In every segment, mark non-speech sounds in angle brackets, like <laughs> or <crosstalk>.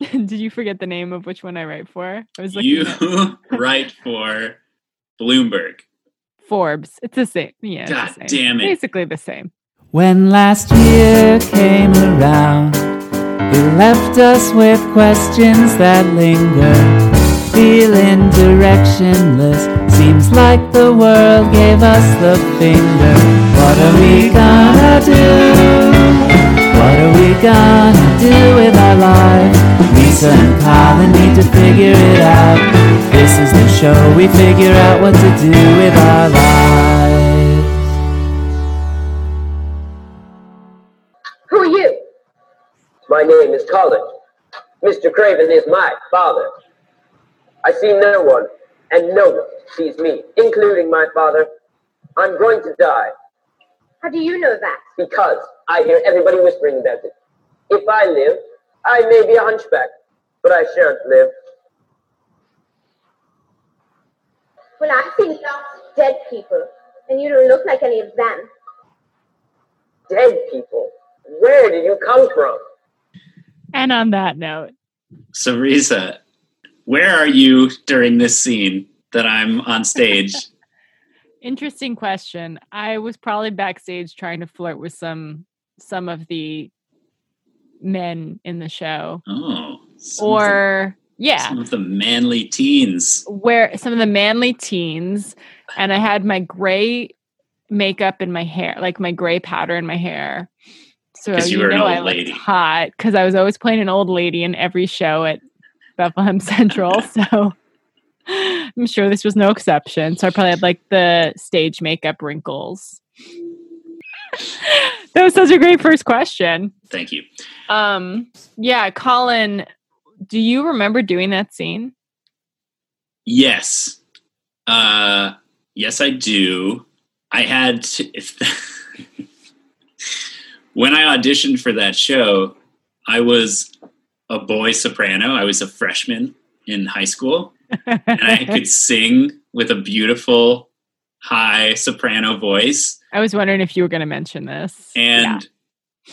<laughs> Did you forget the name of which one I write for? I was like, You <laughs> write for Bloomberg. Forbes. It's the same. Yeah. God same. damn it. Basically the same. When last year came around, it left us with questions that linger. Feeling directionless, seems like the world gave us the finger. What are we gonna do? What are we gonna do with our lives? Risa and Colin need to figure it out. This is the show we figure out what to do with our lives. Who are you? My name is Colin. Mr. Craven is my father. I see no one, and no one sees me, including my father. I'm going to die How do you know that? because I hear everybody whispering about it. If I live, I may be a hunchback, but I shan't live. Well, I think dead people, and you don't look like any of them. Dead people, where did you come from? And on that note, So, Risa, where are you during this scene that I'm on stage? <laughs> interesting question. I was probably backstage trying to flirt with some some of the men in the show. oh, Or the, yeah. some of the manly teens. where some of the manly teens and I had my gray makeup in my hair, like my gray powder in my hair. So you you, were an know old I looked lady. hot because I was always playing an old lady in every show at Bethlehem <laughs> Central. <laughs> so I'm sure this was no exception. So I probably had like the stage makeup wrinkles. That was such a great first question. Thank you. Um, yeah, Colin, do you remember doing that scene? Yes. Uh, yes, I do. I had to, if <laughs> when I auditioned for that show, I was a boy soprano. I was a freshman in high school, and I could <laughs> sing with a beautiful high soprano voice. I was wondering if you were going to mention this. And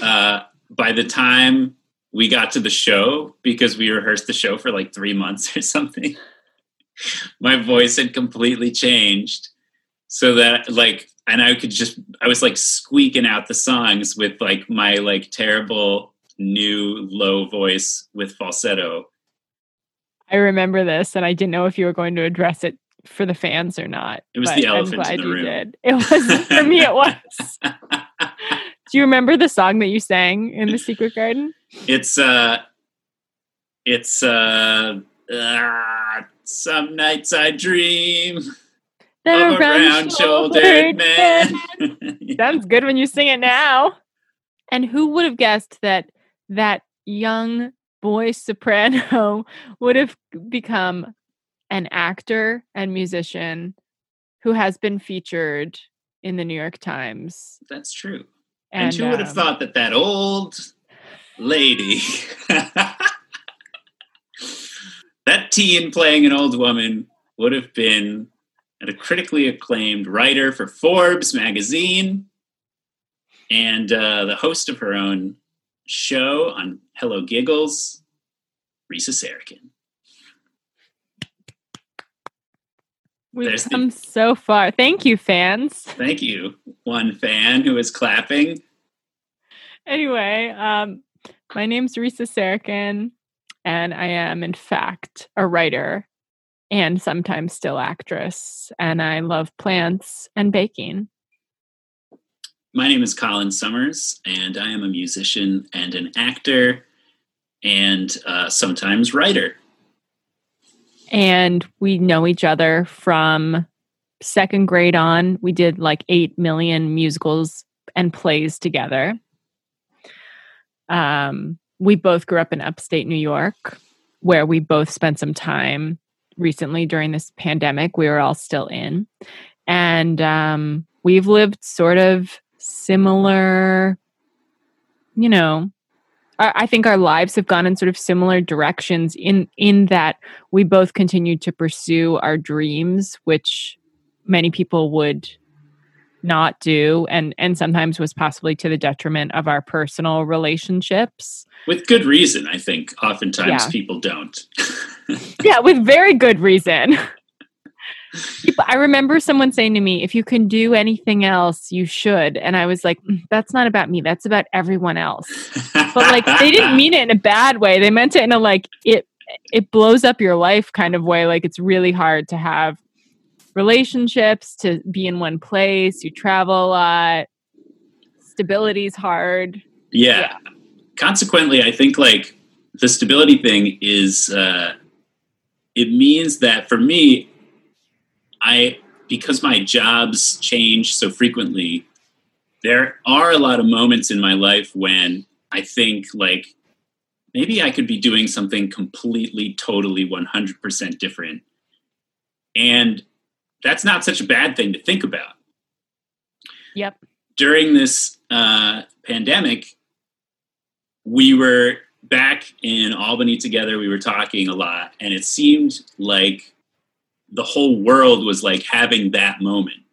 uh, by the time we got to the show, because we rehearsed the show for like three months or something, <laughs> my voice had completely changed. So that like, and I could just, I was like squeaking out the songs with like my like terrible new low voice with falsetto. I remember this, and I didn't know if you were going to address it for the fans or not. It was the elephant in I'm glad the you room. did. It was <laughs> for me. It was. <laughs> Do you remember the song that you sang in the Secret Garden? It's uh it's uh, uh some nights I dream The of a round shouldered man. <laughs> Sounds good when you sing it now. And who would have guessed that that young boy soprano would have become an actor and musician who has been featured in the New York Times? That's true. And, who would have um, thought that that old lady, <laughs> that teen playing an old woman, would have been a critically acclaimed writer for Forbes magazine and uh, the host of her own show on Hello Giggles, Risa Sarachan. We've There's the- come so far. Thank you, fans. Thank you, one fan who is clapping. Anyway, um, my name's Risa Sarachan, and I am, in fact, a writer and sometimes still actress. And I love plants and baking. My name is Colin Summers, and I am a musician and an actor and uh, sometimes writer. And we know each other from second grade on. We did like 8 million musicals and plays together. Um, we both grew up in upstate New York, where we both spent some time recently during this pandemic. We were all still in. And um, we've lived sort of similar, you know, I I think our lives have gone in sort of similar directions in in that we both continue to pursue our dreams, which many people would not do and and sometimes was possibly to the detriment of our personal relationships. With good reason i think oftentimes Yeah. people don't. <laughs> Yeah with very good reason i remember someone saying to me if you can do anything else you should. And i was like "Mm, that's not about me. That's about everyone else. But like they didn't mean it in a bad way. They meant it in a like it it blows up your life kind of way. Like it's really hard to have relationships to be in one place. You travel a lot. Stability's hard. Yeah. consequently i think like the stability thing is uh it means that for me i because my jobs change so frequently there are a lot of moments in my life when i think like maybe i could be doing something completely totally 100% different. And that's not such a bad thing to think about. Yep. During this uh, pandemic, we were back in Albany together. We were talking a lot, and it seemed like the whole world was like having that moment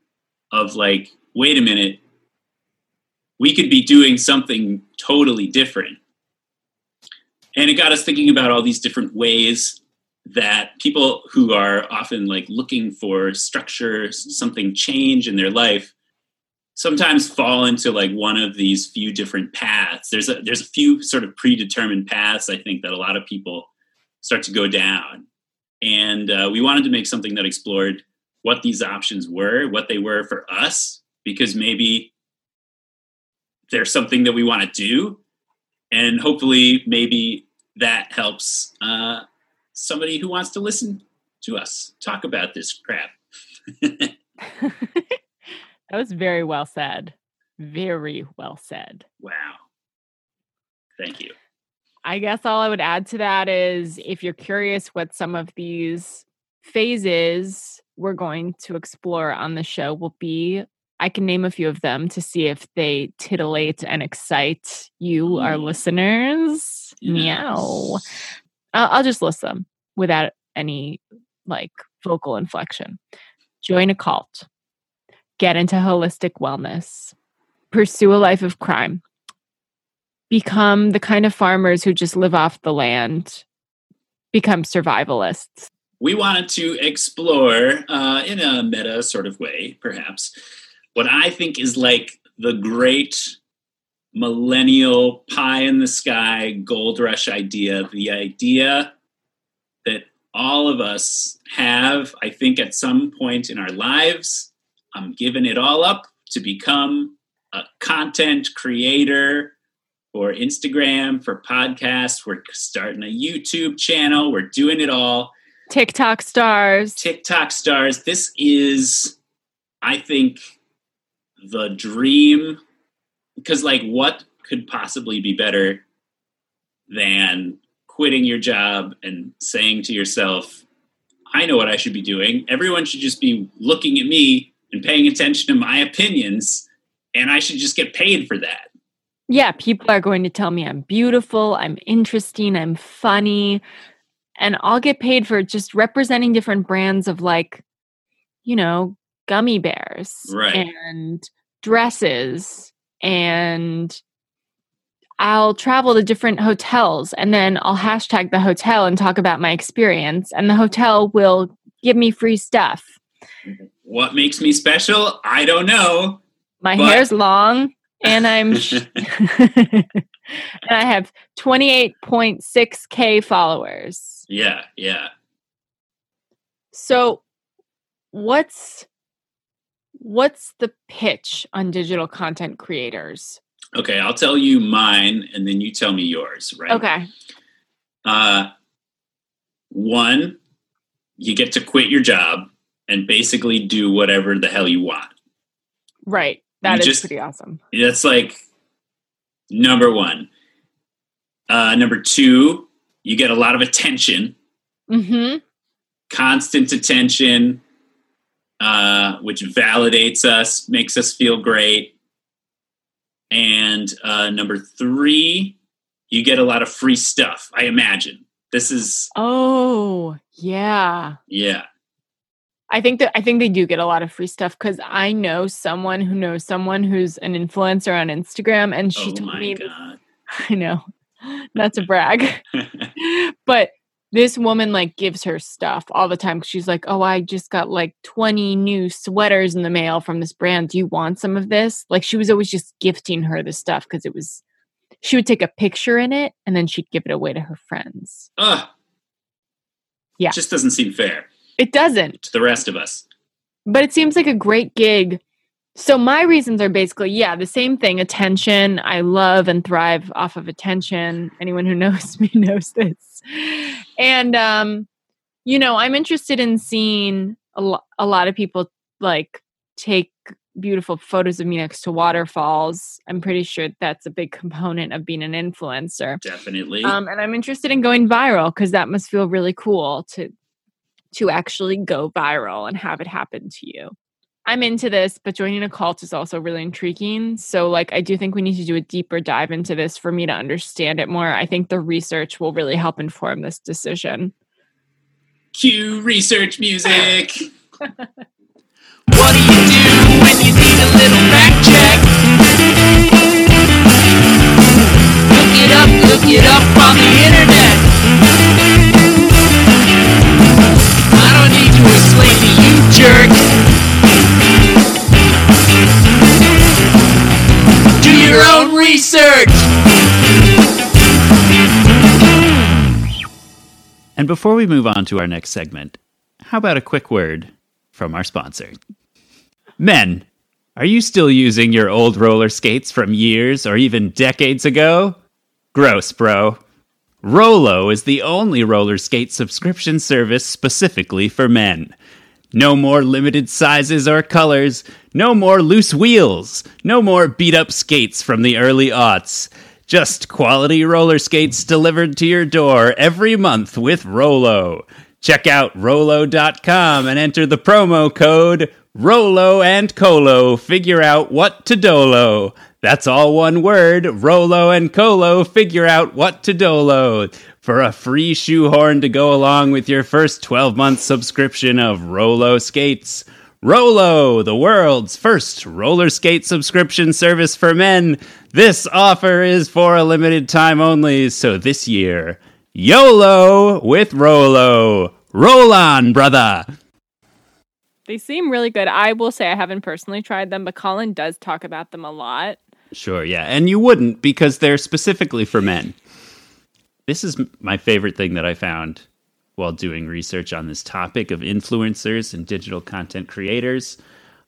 of like, wait a minute, we could be doing something totally different. And it got us thinking about all these different ways that people who are often like looking for structure, something change in their life, sometimes fall into like one of these few different paths. There's a there's a few sort of predetermined paths I think that a lot of people start to go down, and uh, we wanted to make something that explored what these options were, what they were for us, because maybe there's something that we want to do, and hopefully maybe that helps uh, somebody who wants to listen to us talk about this crap. <laughs> that was very well said very well said wow. Thank you. I guess all I would add to that is if you're curious what some of these phases we're going to explore on the show will be, I can name a few of them to see if they titillate and excite you, our Mm. listeners. Meow. I'll, I'll just list them without any like vocal inflection. Join a cult, get into holistic wellness, pursue a life of crime, become the kind of farmers who just live off the land, become survivalists. we wanted to explore uh, in a meta sort of way perhaps what i think is like the great millennial pie in the sky gold rush idea the idea that all of us have i think at some point in our lives i'm giving it all up to become a content creator for instagram for podcasts we're starting a youtube channel we're doing it all TikTok stars. TikTok stars. This is, I think, the dream. Because, like, what could possibly be better than quitting your job and saying to yourself, I know what I should be doing. Everyone should just be looking at me and paying attention to my opinions, and I should just get paid for that. Yeah, people are going to tell me I'm beautiful, I'm interesting, I'm funny, and I'll get paid for just representing different brands of like, you know, gummy bears Right. and dresses and I'll travel to different hotels and then I'll hashtag the hotel and talk about my experience and the hotel will give me free stuff. What makes me special? I don't know. My hair's long and I'm <laughs> <laughs> and I have 28.6k followers. Yeah, yeah. So what's what's the pitch on digital content creators? Okay, I'll tell you mine and then you tell me yours, right? Okay. Uh, one, you get to quit your job and basically do whatever the hell you want. Right. That is just- pretty awesome. That's like number one. Uh, number two, you get a lot of attention, Mhm. constant attention, uh, which validates us, makes us feel great. And uh, number three, you get a lot of free stuff, I imagine. This is, Oh, yeah. yeah. I think that I think they do get a lot of free stuff because I know someone who knows someone who's an influencer on Instagram, and she oh told my me, god. <laughs> I know, not to brag, <laughs> but this woman like gives her stuff all the time. She's like, "Oh, I just got like twenty new sweaters in the mail from this brand. Do you want some of this?" Like she was always just gifting her the stuff because it was. She would take a picture in it and then she'd give it away to her friends. Ugh. Yeah. Just doesn't seem fair It doesn't. to the rest of us. but it seems like a great gig. So my reasons are basically, yeah, the same thing. Attention. I love and thrive off of attention. Anyone who <laughs> knows me knows this. And um, you know, I'm interested in seeing a, lo- a lot of people like take beautiful photos of me next to waterfalls. I'm pretty sure that's a big component of being an influencer. Definitely. Um, and I'm interested in going viral because that must feel really cool to to actually go viral and have it happen to you. I'm into this, but joining a cult is also really intriguing. So, like, I do think we need to do a deeper dive into this for me to understand it more. I think the research will really help inform this decision. Cue research music. <laughs> What do you do when you need a little fact check? Look it up, look it up on the internet. You. Do your own research. And before we move on to our next segment, how about a quick word from our sponsor? Men, are you still using your old roller skates from years or even decades ago? Gross, bro. Rolo is the only roller skate subscription service specifically for men. No more limited sizes or colors. No more loose wheels. No more beat up skates from the early aughts. Just quality roller skates delivered to your door every month with Rolo. Check out Rolo.com and enter the promo code Rolo and Colo. Figure out what to dolo. That's all one word. Rolo and Colo. Figure out what to dolo. For a free shoehorn to go along with your first 12 month subscription of Rolo Skates. Rolo, the world's first roller skate subscription service for men. This offer is for a limited time only, so this year, YOLO with Rolo. Roll on, brother. They seem really good. I will say I haven't personally tried them, but Colin does talk about them a lot. Sure, yeah. And you wouldn't because they're specifically for men. This is my favorite thing that I found while doing research on this topic of influencers and digital content creators.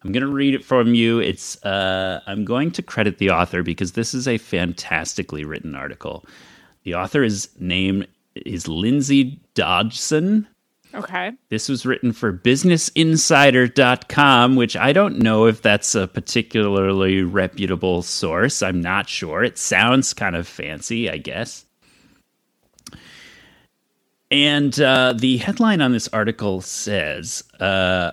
I'm going to read it from you. It's uh, I'm going to credit the author because this is a fantastically written article. The author is named is Lindsay Dodgson. Okay. This was written for businessinsider.com, which I don't know if that's a particularly reputable source. I'm not sure. It sounds kind of fancy, I guess. And uh, the headline on this article says uh,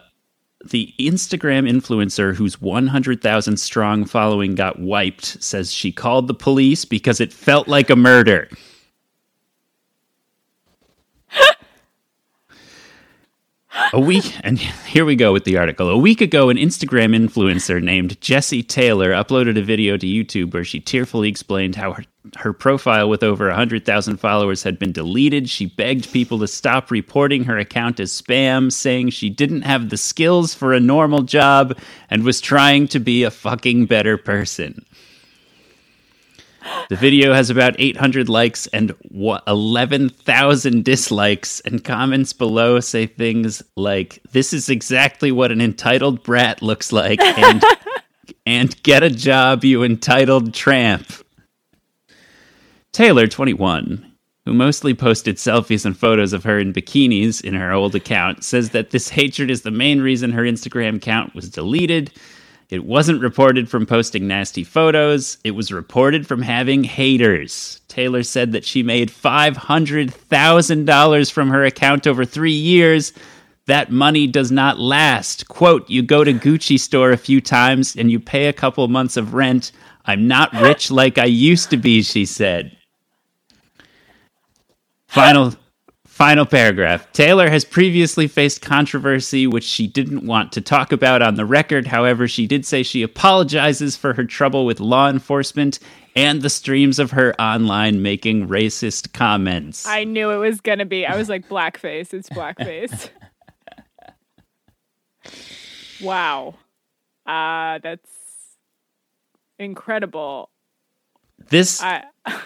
the Instagram influencer whose 100,000 strong following got wiped says she called the police because it felt like a murder. A week, and here we go with the article. A week ago, an Instagram influencer named Jessie Taylor uploaded a video to YouTube where she tearfully explained how her, her profile with over 100,000 followers had been deleted. She begged people to stop reporting her account as spam, saying she didn't have the skills for a normal job and was trying to be a fucking better person. The video has about 800 likes and 11,000 dislikes, and comments below say things like, This is exactly what an entitled brat looks like, <laughs> and, and get a job, you entitled tramp. Taylor, 21, who mostly posted selfies and photos of her in bikinis in her old account, says that this hatred is the main reason her Instagram account was deleted. It wasn't reported from posting nasty photos. It was reported from having haters. Taylor said that she made $500,000 from her account over three years. That money does not last. Quote, you go to Gucci store a few times and you pay a couple months of rent. I'm not rich like I used to be, she said. Final Final paragraph. Taylor has previously faced controversy which she didn't want to talk about on the record. However, she did say she apologizes for her trouble with law enforcement and the streams of her online making racist comments. I knew it was gonna be. I was like, blackface. It's blackface. <laughs> wow. Uh that's incredible. this I <laughs>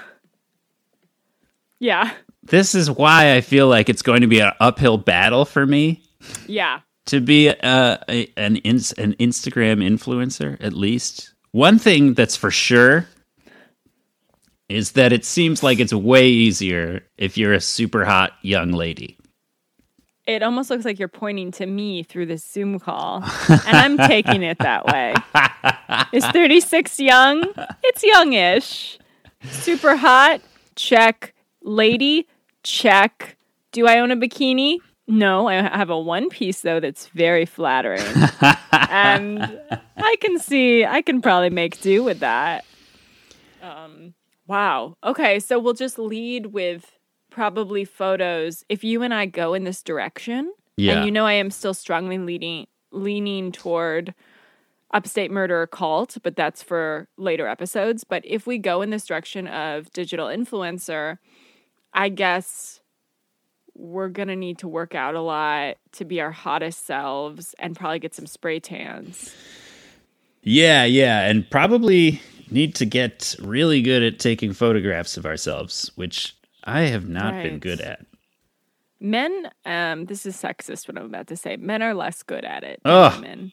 Yeah. This is why I feel like it's going to be an uphill battle for me Yeah. to be uh, a, an ins- an Instagram influencer at least. One thing that's for sure is that it seems like it's way easier if you're a super hot young lady. It almost looks like you're pointing to me through this Zoom call, and I'm taking it that way. <laughs> Is 36 young? It's youngish. Super hot? Check. Lady? Check. Do I own a bikini? No, I have a one piece though that's very flattering. <laughs> and I can see I can probably make do with that. Um wow. Okay, so we'll just lead with probably photos if you and I go in this direction. Yeah. And you know I am still strongly leading leaning toward upstate murder cult, but that's for later episodes. But if we go in this direction of digital influencer, I guess we're gonna need to work out a lot to be our hottest selves and probably get some spray tans. Yeah, yeah, and probably need to get really good at taking photographs of ourselves, which I have not been good at. Men, um, this is sexist what I'm about to say. Men are less good at it than Ugh. women.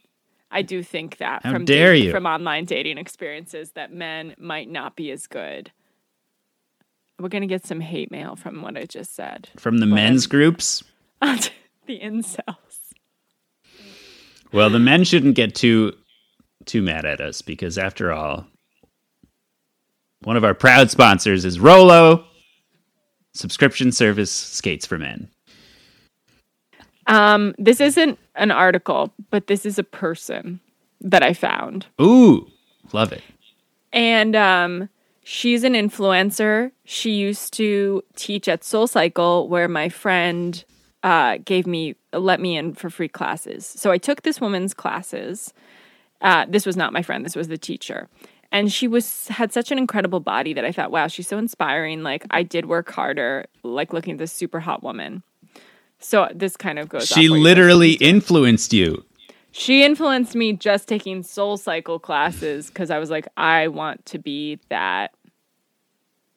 I do think that How from dare date- you. from online dating experiences that men might not be as good. We're gonna get some hate mail from what I just said. From the men's <laughs> groups, <laughs> the incels. well, the men shouldn't get too too mad at us because after all, one of our proud sponsors is Rolo, subscription service skates for men. Um, this isn't an article, but this is a person that I found. Ooh, love it. And um, she's an influencer. She used to teach at Soul Cycle, where my friend uh, gave me let me in for free classes. So I took this woman's classes. Uh, this was not my friend. This was the teacher, and she was had such an incredible body that I thought, wow, she's so inspiring. Like I did work harder, like looking at this super hot woman. So this kind of goes. She off what you literally influenced you. She influenced me just taking soul cycle classes because I was like, I want to be that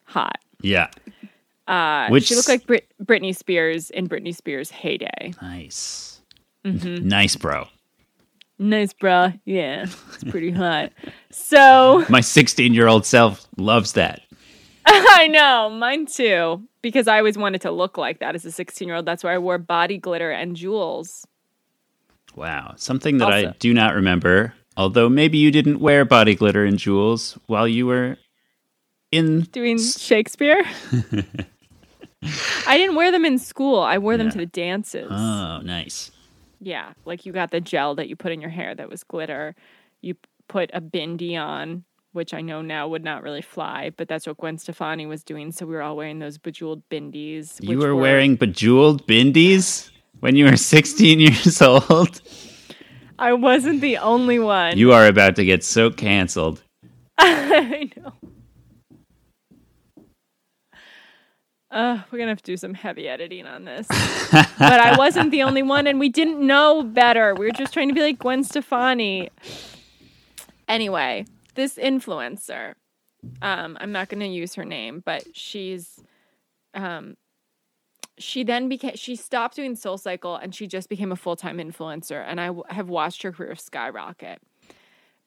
hot. Yeah. Uh, Which- she looked like Brit- Britney Spears in Britney Spears' heyday. Nice. Mm-hmm. Nice, bro. Nice, bra. Yeah, it's pretty <laughs> hot. So My 16 year old self loves that. <laughs> I know, mine too, because I always wanted to look like that as a 16 year old. That's why I wore body glitter and jewels. Wow. Something that I do not remember, although maybe you didn't wear body glitter and jewels while you were in. Doing Shakespeare. <laughs> I didn't wear them in school. I wore them to the dances. Oh, nice. Yeah, like you got the gel that you put in your hair that was glitter. You put a bindi on, which I know now would not really fly, but that's what Gwen Stefani was doing. So we were all wearing those bejeweled bindies. You which were wearing bejeweled bindies when you were 16 years old? I wasn't the only one. You are about to get so canceled. <laughs> I know. Uh, we're gonna have to do some heavy editing on this. <laughs> but I wasn't the only one, and we didn't know better. We were just trying to be like Gwen Stefani. Anyway, this influencer, um, I'm not gonna use her name, but she's um she then became she stopped doing soul cycle and she just became a full-time influencer and i w- have watched her career skyrocket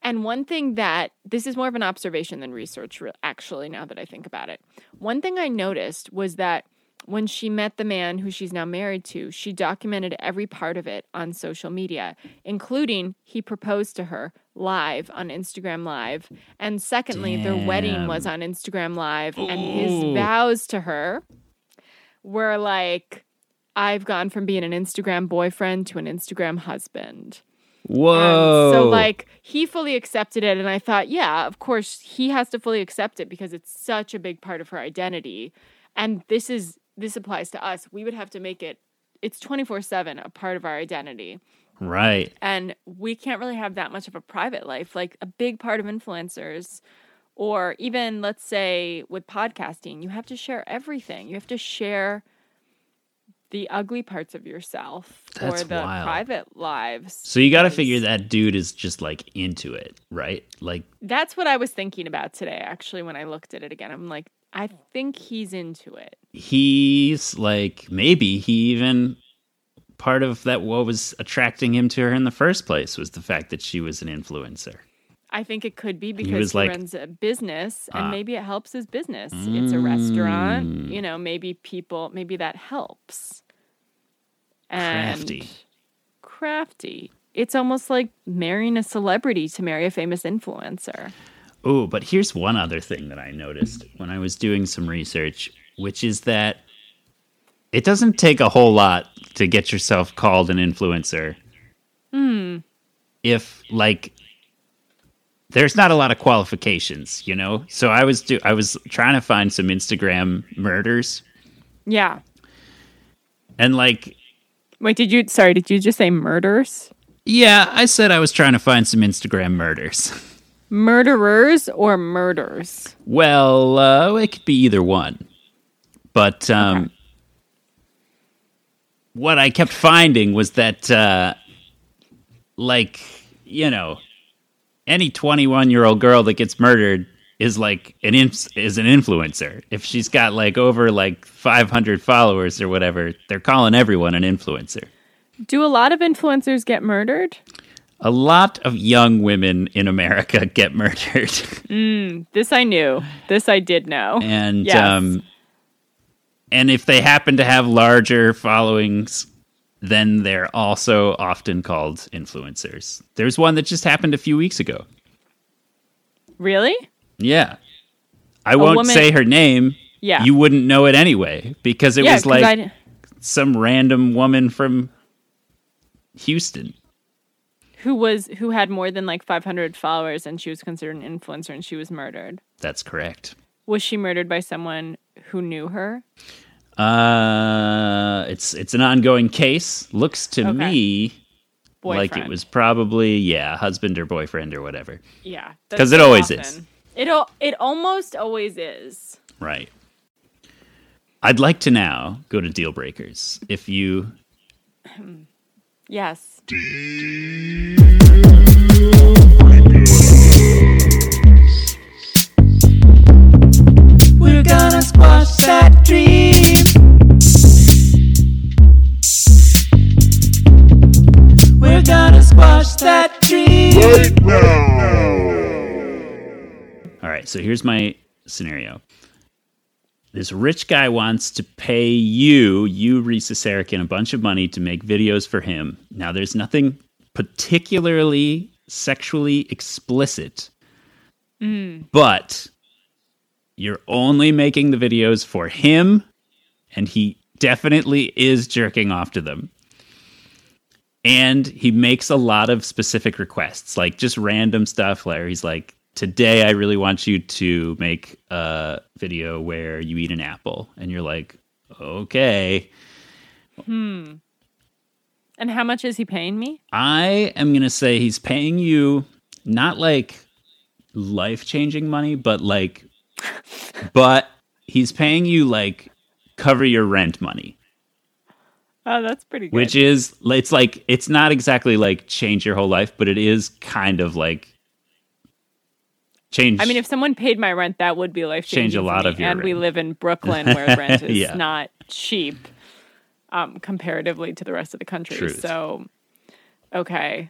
and one thing that this is more of an observation than research, re- actually, now that I think about it. One thing I noticed was that when she met the man who she's now married to, she documented every part of it on social media, including he proposed to her live on Instagram Live. And secondly, their wedding was on Instagram Live, and his vows to her were like, I've gone from being an Instagram boyfriend to an Instagram husband. Whoa. Um, so like he fully accepted it and I thought, yeah, of course he has to fully accept it because it's such a big part of her identity. And this is this applies to us. We would have to make it it's 24/7 a part of our identity. Right. And we can't really have that much of a private life. Like a big part of influencers or even let's say with podcasting, you have to share everything. You have to share the ugly parts of yourself That's or the wild. private lives. So you got to figure that dude is just like into it, right? Like That's what I was thinking about today, actually, when I looked at it again. I'm like, I think he's into it. he's like maybe he even part of that what was attracting him to her in the first place was the fact that she was an influencer. I think it could be because was he, like- runs a business and Ah. maybe it helps his business. It's a restaurant, Mm. you know, maybe people, maybe that helps. And Crafty. Crafty. It's almost like marrying a celebrity to marry a famous influencer. Oh, but here's one other thing that I noticed when I was doing some research, which is that it doesn't take a whole lot to get yourself called an influencer. Hmm. If like there's not a lot of qualifications, you know? So I was do I was trying to find some Instagram murders Yeah. and like Wait, did you, sorry, did you just say murders? yeah, I said I was trying to find some Instagram murders. Murderers or murders? Well, uh, it could be either one. But um, what I kept finding was that, uh, like, you know, any 21 year old girl that gets murdered is like an inf- is an influencer. If she's got like over like 500 followers or whatever, they're calling everyone an influencer. Do a lot of influencers get murdered? A lot of young women in America <laughs> get murdered. This I knew. This I did know. and Yes. um and if they happen to have larger followings then they're also often called influencers there's one that just happened a few weeks ago Really? yeah i won't woman- say her name Yeah. you wouldn't know it anyway because it yeah, was like I- some random woman from houston who was who had more than like 500 followers and she was considered an influencer and she was murdered. that's correct Was she murdered by someone who knew her? Uh it's it's an ongoing case looks to Okay. me like it was probably yeah husband or boyfriend or whatever Yeah, because it so always is. It al- it almost always is. Right. I'd like to now go to deal breakers. If you <clears throat> Yes. We're gonna squash that dream. We're gonna squash that dream. All right, so here's my scenario. This rich guy wants to pay you, you Risa Sarachan, a bunch of money to make videos for him. Now, there's nothing particularly sexually explicit, mm. but you're only making the videos for him, and he definitely is jerking off to them. And he makes a lot of specific requests, like just random stuff. Where he's like, "Today, I really want you to make a video where you eat an apple," and you're like, "Okay." Hmm. And how much is he paying me? I am gonna say he's paying you not like life changing money, but like, but he's paying you like cover your rent money. Oh, that's pretty good. which is it's like it's not exactly like change your whole life but it is kind of like change I mean, if someone paid my rent, that would be life Change a lot of your and we live in Brooklyn, where <laughs> rent is Yeah. not cheap, um, comparatively to the rest of the country. Truth. So, okay,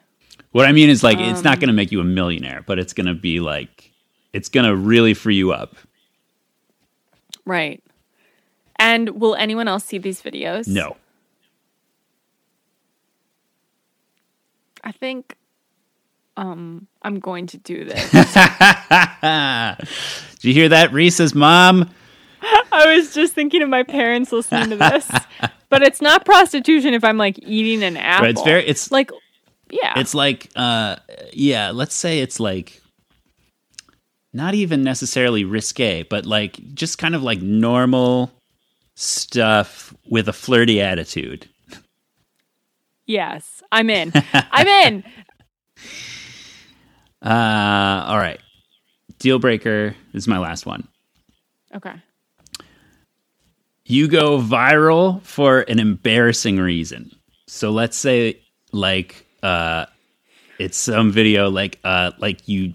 what i mean is like it's Um, not going to make you a millionaire but it's going to be like it's going to really free you up right. And will anyone else see these videos? no I think um, I'm going to do this. <laughs> did you hear that reese's mom <laughs> I was just thinking of my parents listening to this, <laughs> but it's not prostitution if I'm like eating an apple. Right, it's very- it's- like, yeah, it's like uh yeah let's say it's like not even necessarily risque but like just kind of like normal stuff with a flirty attitude. Yes, I'm in. I'm in. <laughs> Uh, all right. Deal breaker is my last one. Okay. You go viral for an embarrassing reason. So let's say like uh it's some video like uh like you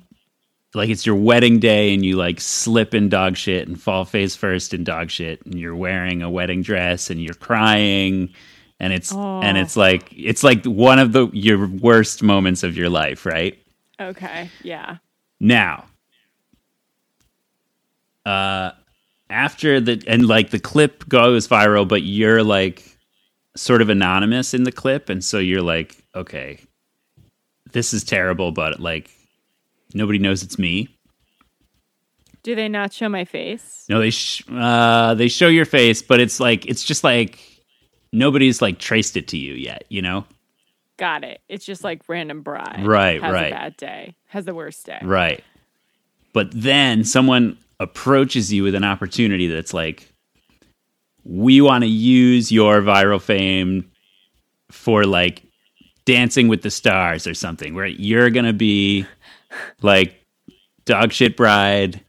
like it's your wedding day and you like slip in dog shit and fall face first in dog shit and you're wearing a wedding dress and you're crying and it's and Oh. it's like it's like one of the your worst moments of your life, right? Okay. Yeah. Now, uh, after the and like the clip goes viral, but you're like sort of anonymous in the clip, and so you're like, okay, this is terrible, but like nobody knows it's me. Do they not show my face? No, they sh- uh, they show your face, but it's like it's just like nobody's like traced it to you yet, you know? Got it. It's just like random bride. Right, Has right. a bad day. Has the worst day. Right. But then someone approaches you with an opportunity that's like, we want to use your viral fame for like dancing with the stars or something, where you're going to be like dog shit bride.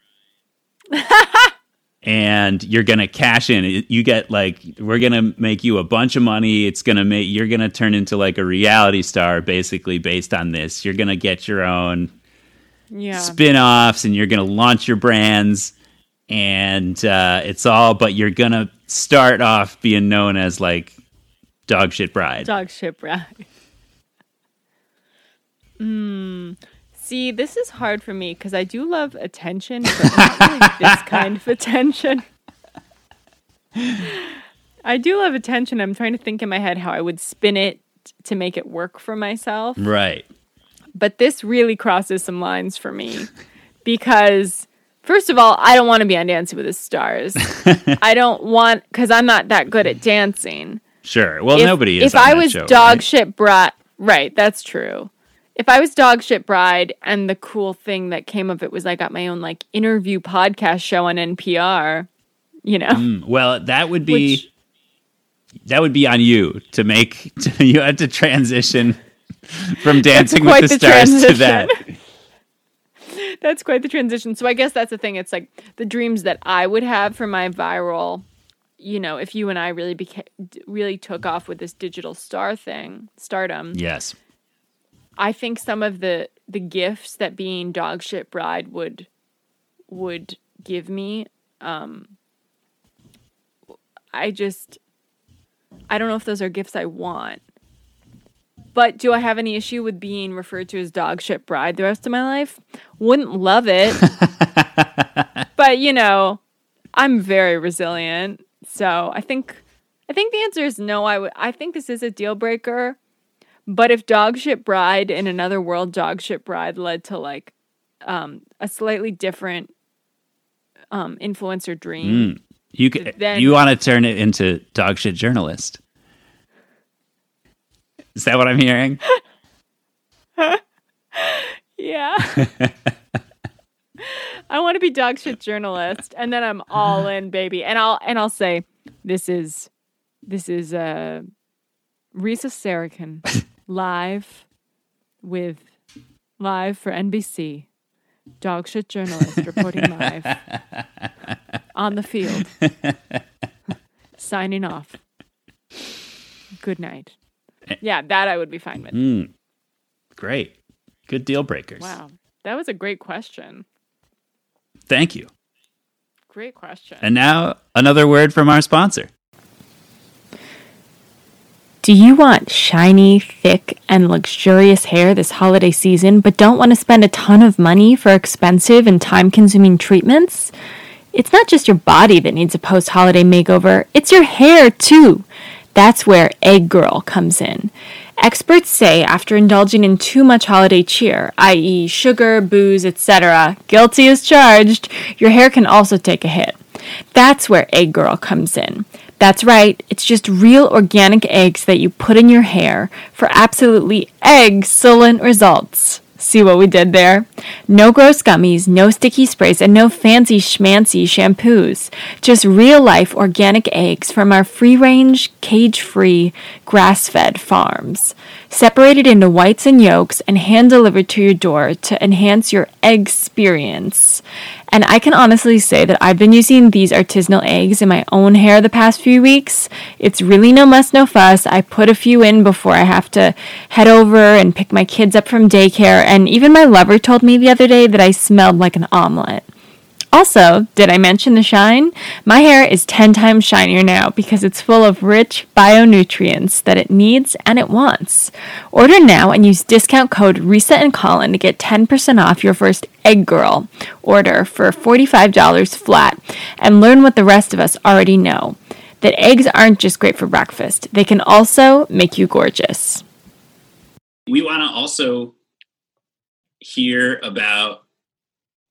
<laughs> and you're going to cash in. You get like, we're going to make you a bunch of money. It's going to make, you're going to turn into like a reality star basically based on this. You're going to get your own Yeah. spin-offs and you're going to launch your brands and uh, it's all but you're going to start off being known as like dog shit bride Dog shit bride. Mm. See, this is hard for me because I do love attention, but not really this <laughs> kind of attention. I do love attention. I'm trying to think in my head how I would spin it to make it work for myself. right But this really crosses some lines for me because, first of all, I don't want to be on Dancing with the Stars. <laughs> I don't want, because I'm not that good at dancing sure well if, nobody is If I was show, dog right? shit bride, right? That's true. If I was dog shit bride, and the cool thing that came of it was I got my own like interview podcast show on NPR. You know, Mm, well that would be Which- that would be on you to make <laughs> you had to transition from dancing with the, the stars to that <laughs> that's quite the transition. So I guess that's the thing. It's like the dreams that I would have for my viral. You know, if you and I really became really took off with this digital star thing, stardom. yes I think some of the the gifts that being dog shit bride would would give me um I just I don't know if those are gifts I want. But do I have any issue with being referred to as dog shit bride the rest of my life? Wouldn't love it. <laughs> but you know, I'm very resilient. So I think I think the answer is no. I would I think this is a deal breaker. But if dog shit bride in another world, dog shit bride led to like um, a slightly different um, influencer dream. you c- Then- you want to turn it into dog shit journalist is that what i'm hearing <laughs> Yeah. <laughs> I want to be dog shit journalist, and then I'm all in, baby. And I'll and I'll say, this is this is uh, Risa Sarachan <laughs> live with live for NBC. Dog shit journalist reporting <laughs> live on the field. Signing off. Good night. Yeah, that I would be fine with. Mm. great good deal breakers Wow. That was a great question. thank you Great question. And now another word from our sponsor. Do you want shiny, thick, and luxurious hair this holiday season, but don't want to spend a ton of money for expensive and time consuming treatments? It's not just your body that needs a post holiday makeover, it's your hair too. That's where Egg Girl comes in. Experts say after indulging in too much holiday cheer, i.e., sugar, booze, etc., guilty as charged, your hair can also take a hit. That's where Egg Girl comes in. That's right, it's just real organic eggs that you put in your hair for absolutely excellent results. See what we did there? No gross gummies, no sticky sprays, and no fancy schmancy shampoos. Just real life organic eggs from our free range, cage free, grass fed farms. Separated into whites and yolks and hand delivered to your door to enhance your egg experience. And I can honestly say that I've been using these artisanal eggs in my own hair the past few weeks. It's really no muss, no fuss. I put a few in before I have to head over and pick my kids up from daycare. And even my lover told me the other day that I smelled like an omelet. Also, did I mention the shine? My hair is 10 times shinier now because it's full of rich bionutrients that it needs and it wants. Order now and use discount code RESET and Colin to get 10% off your first Egg Girl order for $45 flat and learn what the rest of us already know. That eggs aren't just great for breakfast, they can also make you gorgeous. We want to also hear about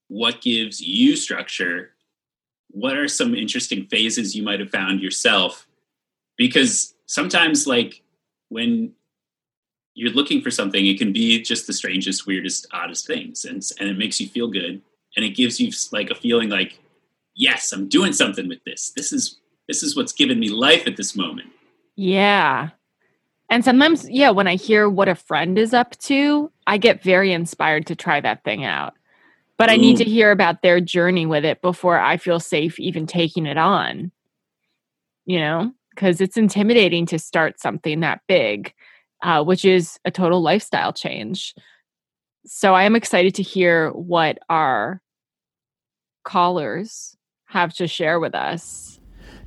what gives you structure what are some interesting phases you might have found yourself because sometimes like when you're looking for something it can be just the strangest weirdest oddest things and and it makes you feel good and it gives you like a feeling like yes i'm doing something with this this is this is what's given me life at this moment Yeah. And sometimes, yeah, when I hear what a friend is up to, I get very inspired to try that thing out. But I need to hear about their journey with it before I feel safe even taking it on. You know, because it's intimidating to start something that big, uh, which is a total lifestyle change. So I am excited to hear what our callers have to share with us.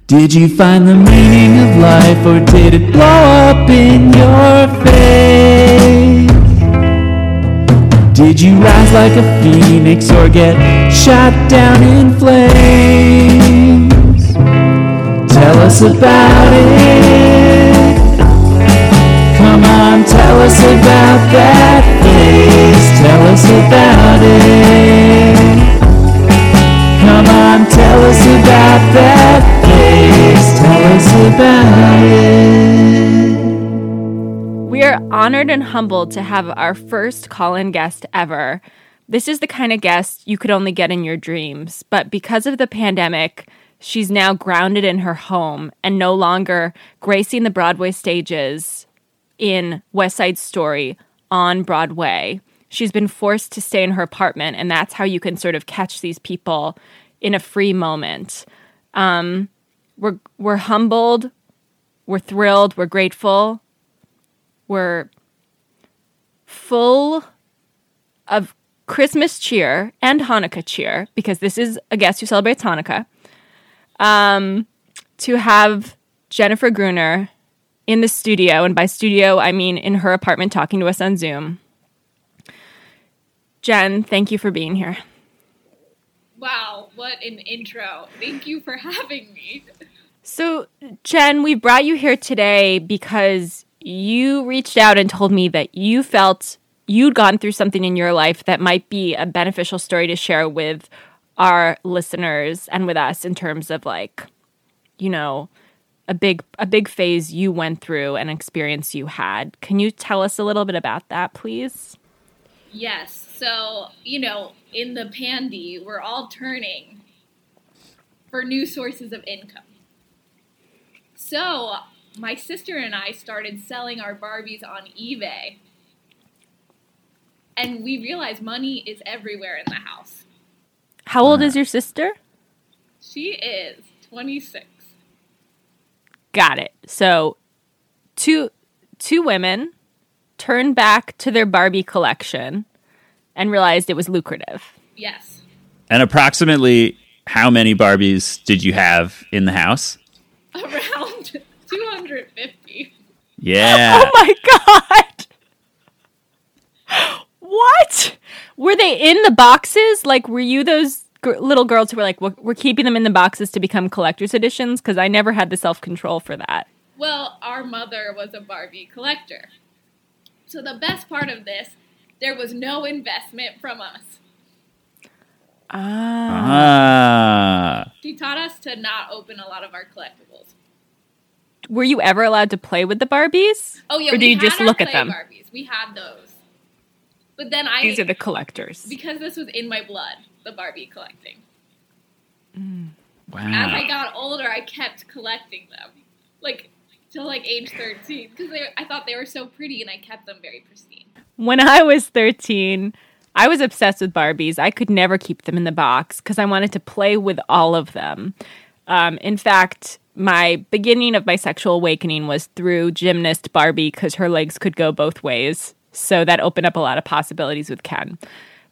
Did you find the meaning of life or did it blow up in your face? Did you rise like a phoenix or get shot down in flames? Tell us about it. Come on, tell us about that face. Tell us about it. Honored and humbled to have our first call in guest ever. This is the kind of guest you could only get in your dreams, but because of the pandemic, she's now grounded in her home and no longer gracing the Broadway stages in West Side Story on Broadway. She's been forced to stay in her apartment, and that's how you can sort of catch these people in a free moment. Um, we're we're humbled, we're thrilled, we're grateful, we're full of Christmas cheer and Hanukkah cheer because this is a guest who celebrates Hanukkah. Um, to have Jennifer Gruner in the studio, and by studio I mean in her apartment talking to us on Zoom. Jen, thank you for being here. Wow, what an intro. Thank you for <laughs> having me. So, Jen, we brought you here today because you reached out and told me that you felt you'd gone through something in your life that might be a beneficial story to share with our listeners and with us in terms of like, you know, a big a big phase you went through and experience you had. Can you tell us a little bit about that, please? Yes, so, you know, in the pandy, we're all turning for new sources of income. So, my sister and I started selling our Barbies on eBay. And we realized money is everywhere in the house. How old is your sister? She is 26. Got it. So two two women turned back to their Barbie collection and realized it was lucrative. Yes. And approximately how many Barbies did you have in the house? Around 250. Yeah. <laughs> Oh my god. What? Were they in the boxes? Like were you those gr- little girls who were like we're, we're keeping them in the boxes to become collector's editions because I never had the self-control for that. Well, our mother was a Barbie collector. So the best part of this, there was no investment from us. Ah. Ah. She taught us to not open a lot of our collectibles. Were you ever allowed to play with the Barbies? Oh yeah, Or do we you had just look at them? Barbies. We had those. But then I These are the collectors. because this was in my blood, the Barbie collecting. Wow. As I got older, I kept collecting them, like till like age thirteen, because I thought they were so pretty, and I kept them very pristine. When I was 13, I was obsessed with Barbies. I could never keep them in the box because I wanted to play with all of them. Um, in fact, my beginning of my sexual awakening was through gymnast Barbie because her legs could go both ways. So that opened up a lot of possibilities with Ken.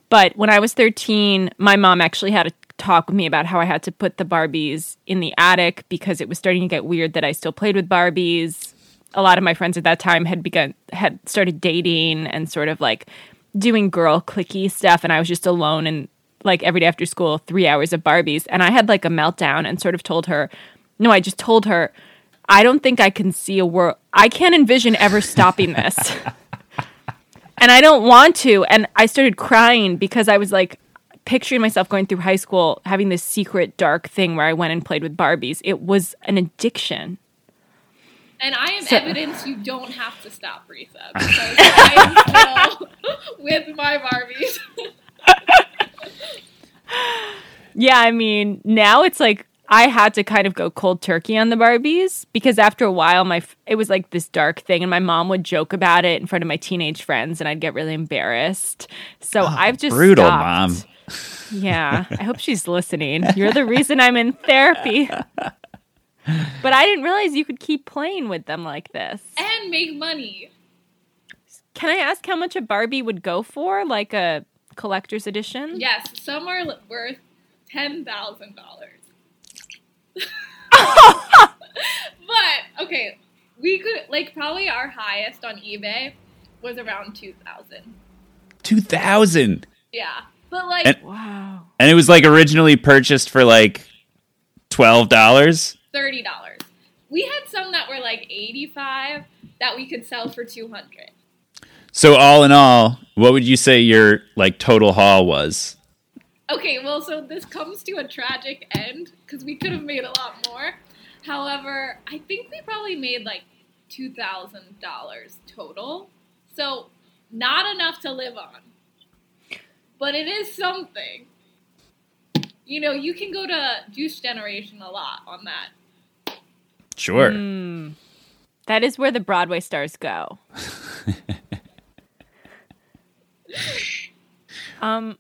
But when I was 13, my mom actually had a talk with me about how I had to put the Barbies in the attic because it was starting to get weird that I still played with Barbies. A lot of my friends at that time had begun had started dating and sort of like doing girl clicky stuff and I was just alone and like every day after school 3 hours of Barbies and I had like a meltdown and sort of told her no, I just told her I don't think I can see a world I can't envision ever stopping this. <laughs> and I don't want to. And I started crying because I was like picturing myself going through high school having this secret dark thing where I went and played with Barbies. It was an addiction. And I am So- evidence you don't have to stop, Risa, because I <laughs> am still with my Barbies. <laughs> Yeah, I mean, now it's like I had to kind of go cold turkey on the Barbies because after a while, my it was like this dark thing, and my mom would joke about it in front of my teenage friends, and I'd get really embarrassed. So ah, I've just brutal, stopped. Mom. Yeah, I hope she's <laughs> listening. You're the reason I'm in therapy. But I didn't realize you could keep playing with them like this. and make money. Can I ask how much a Barbie would go for, like a collector's edition? Yes, some are worth ten thousand dollars. But okay, we could like probably our highest on eBay was around two thousand. 2000. Yeah, but like And- Wow. And it was like originally purchased for like $12. thirty dollars. We had some that were like eighty five that we could sell for two hundred. So all in all, what would you say your like total haul was? Okay, well, so this comes to a tragic end because we could have made a lot more. However, I think we probably made like two thousand dollars total, so not enough to live on, but it is something. You know, you can go to Juice Generation a lot on that. Sure. Mm. That is where the Broadway stars go. <laughs> um,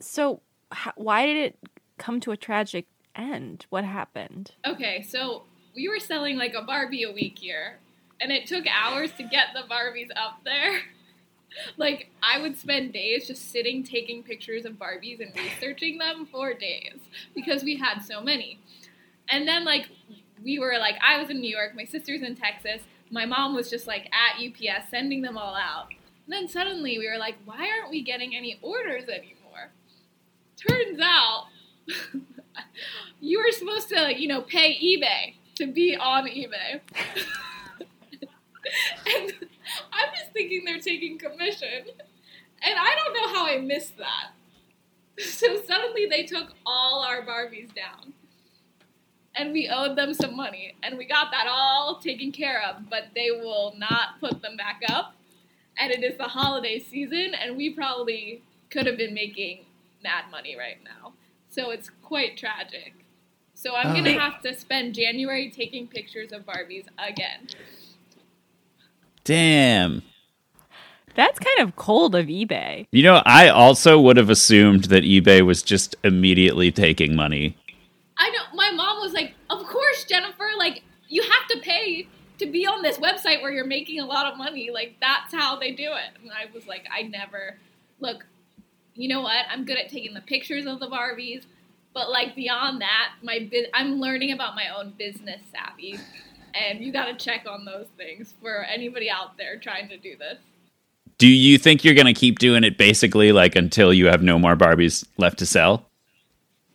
so h- why did it come to a tragic end? What happened? Okay, so we were selling like a Barbie a week here, and it took hours to get the Barbies up there. <laughs> like, I would spend days just sitting taking pictures of Barbies and researching them for days because we had so many. And then, like, we were like, I was in New York, my sister's in Texas, my mom was just like at UPS sending them all out. And then suddenly we were like, why aren't we getting any orders anymore? Turns out <laughs> you were supposed to, you know, pay eBay to be on eBay. <laughs> and I'm just thinking they're taking commission. And I don't know how I missed that. So suddenly they took all our Barbies down. And we owed them some money. And we got that all taken care of. But they will not put them back up. And it is the holiday season. And we probably could have been making mad money right now. So it's quite tragic. So I'm um, gonna Oh. have to spend January taking pictures of Barbies again. Damn. That's kind of cold of eBay. You know, I also would have assumed that eBay was just immediately taking money. I know my mom was like, "Of course, Jennifer. Like you have to pay to be on this website where you're making a lot of money. Like that's how they do it." And I was like, "I never look. You know what? I'm good at taking the pictures of the Barbies, but like beyond that, my bu- I'm learning about my own business savvy." And you got to check on those things for anybody out there trying to do this. Do you think you're going to keep doing it basically like until you have no more Barbies left to sell?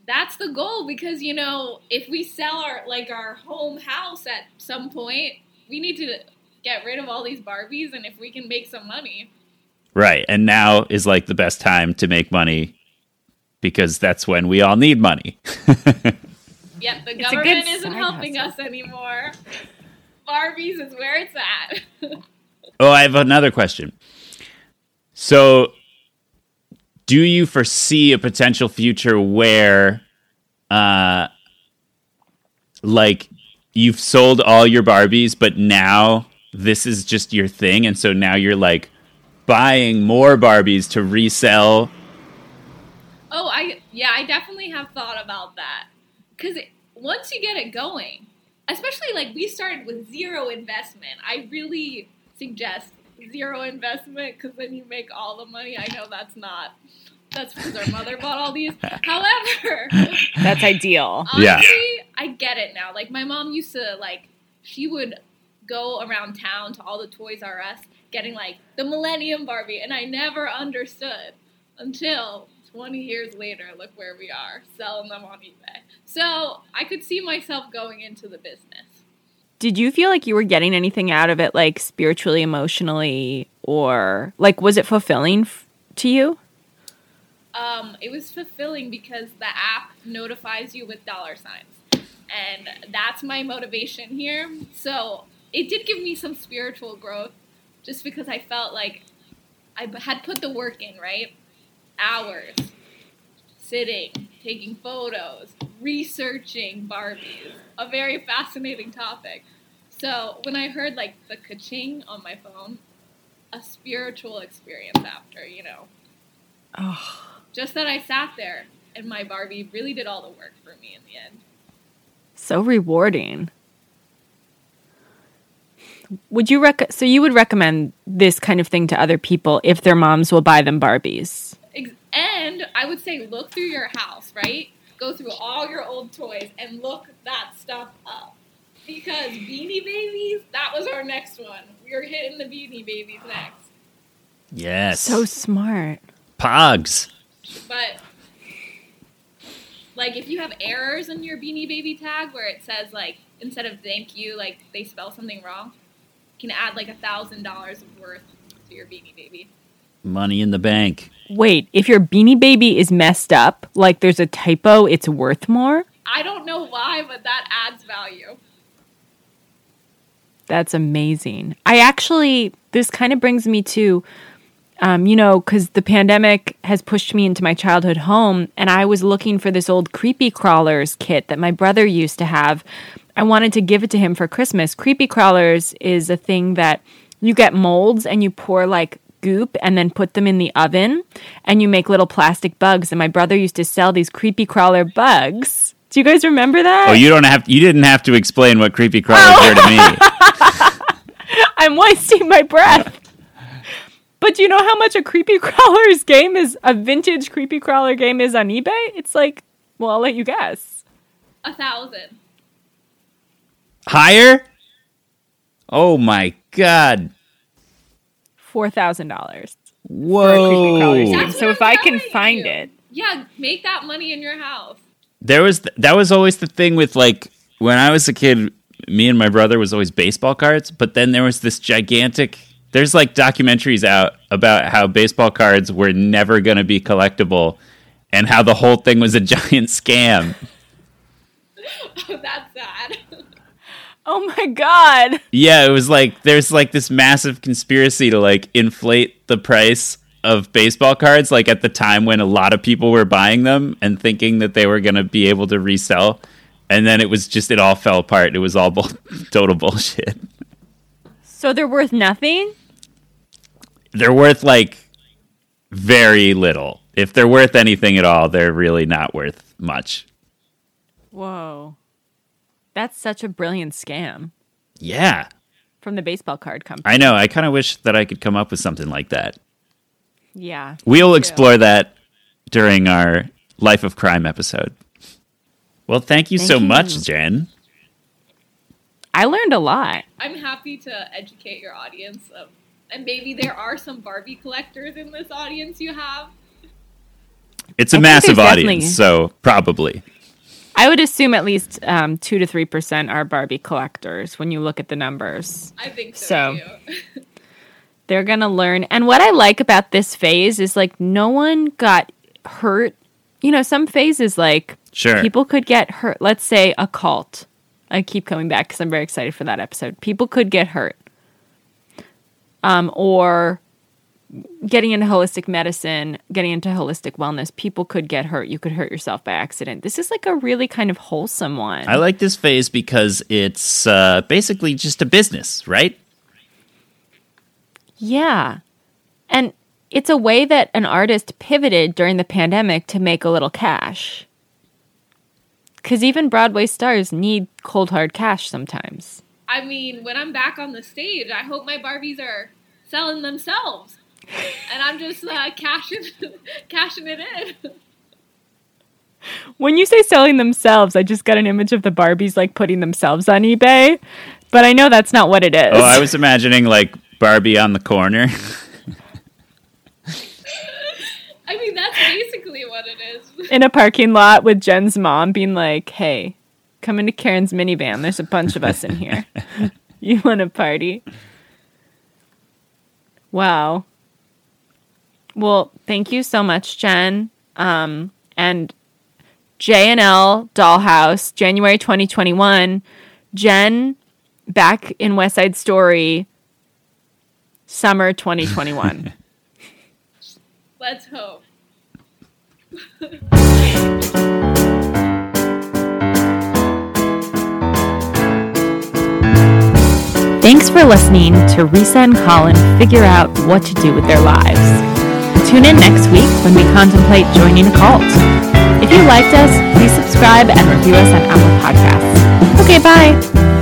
that's the goal because you know if we sell our like our home house at some point we need to get rid of all these barbies and if we can make some money Right. And now is like the best time to make money because that's when we all need money. <laughs> yep, the a good government isn't helping hustle. us anymore barbies is where it's at <laughs> oh, I have another question. So do you foresee a potential future where uh like you've sold all your barbies but now this is just your thing and so now you're like buying more barbies to resell Oh, I yeah, I definitely have thought about that. Cuz once you get it going, especially like we started with zero investment, I really suggest zero investment cuz then you make all the money. I know that's not that's because our mother bought all these. <laughs> However, That's ideal. honestly, Yeah. I get it now. Like my mom used to like she would go around town to all the Toys R Us getting like the Millennium Barbie and I never understood until 20 years later look where we are selling them on eBay. So, I could see myself going into the business. Did you feel like you were getting anything out of it, like spiritually, emotionally, or like was it fulfilling f- to you? Um, it was fulfilling because the app notifies you with dollar signs. And that's my motivation here. So it did give me some spiritual growth just because I felt like I had put the work in, right? Hours sitting, taking photos, researching Barbies. A very fascinating topic. So when I heard like the ka-ching on my phone, a spiritual experience after, you know. Oh. Just that I sat there and my Barbie really did all the work for me in the end. So rewarding. Would you rec- so you would recommend this kind of thing to other people if their moms will buy them Barbies? And I would say look through your house, right? Go through all your old toys and look that stuff up. Because Beanie Babies, that was our next one. We were hitting the Beanie Babies next. yes So smart. pogs But like if you have errors in your Beanie Baby tag where it says like instead of thank you, like they spell something wrong, you can add like a thousand dollars worth to your Beanie Baby. money in the bank Wait, if your beanie baby is messed up, like there's a typo, it's worth more? I don't know why, but that adds value. That's amazing. I actually, this kind of brings me to, um, you know, because the pandemic has pushed me into my childhood home, and I was looking for this old Creepy Crawlers kit that my brother used to have. I wanted to give it to him for Christmas. Creepy Crawlers is a thing that you get molds and you pour like goop and then put them in the oven and you make little plastic bugs. And my brother used to sell these creepy crawler bugs. Do you guys remember that? oh you don't have you didn't have to explain what creepy crawlers were to me <laughs> I'm wasting my breath. But do you know how much a creepy <laughs> crawlers game is? A vintage creepy crawler game is on eBay. It's like, well, I'll let you guess. A thousand. higher oh my god Four thousand dollars. whoa That's So what if I'm I can find you. it, Yeah, make that money in your house. there was th- that was always the thing with like when I was a kid, me and my brother was always baseball cards, but then there was this gigantic there's like documentaries out about how baseball cards were never going to be collectible and how the whole thing was a <laughs> giant scam. <laughs> oh, That's sad. <laughs> oh my god! Yeah, it was like there's like this massive conspiracy to like inflate the price of baseball cards like at the time when a lot of people were buying them and thinking that they were going to be able to resell and then it was just it all fell apart. It was all bull- total bullshit. So they're worth nothing. They're worth like very little. If they're worth anything at all, they're really not worth much. Whoa, that's such a brilliant scam Yeah. from the baseball card company. I know. I kind of wish that I could come up with something like that. yeah, We'll explore that during our Life of Crime episode. Well, thank you Thank so you. much, Jen. I learned a lot. I'm happy to educate your audience of and maybe there are some Barbie collectors in this audience you have. It's a I massive there's definitely- audience, so probably. I would assume at least um, two to three percent are Barbie collectors when you look at the numbers. I think so, So- too. <laughs> they're going to learn. And what I like about this phase is like no one got hurt. You know, some phases like Sure. people could get hurt. Let's say a cult. I keep coming back because I'm very excited for that episode. People could get hurt. Um, or getting into holistic medicine, getting into holistic wellness, people could get hurt. You could hurt yourself by accident. This is like a really kind of wholesome one. I like this phase because it's uh, basically just a business, right? Yeah. And it's a way that an artist pivoted during the pandemic to make a little cash. Because even Broadway stars need cold hard cash sometimes. I mean, when I'm back on the stage, I hope my Barbies are selling themselves, and I'm just uh, <laughs> cashing cashing it in. When you say selling themselves, I just got an image of the Barbies like putting themselves on eBay, but I know that's not what it is. Oh, I was imagining like Barbie on the corner. <laughs> I mean, that's basically what it is. <laughs> in a parking lot with Jen's mom being like, "Hey, come into Karen's minivan. There's a bunch of us in here. <laughs> you want to party?" Wow. Well, thank you so much, Jen. Um, and J and L Dollhouse, January 2021. Jen back in West Side Story, summer 2021. <laughs> Let's hope. Thanks for listening to Risa and Colin figure out what to do with their lives. Tune in next week when we contemplate joining a cult. If you liked us, please subscribe and review us on Apple Podcasts. Okay, bye.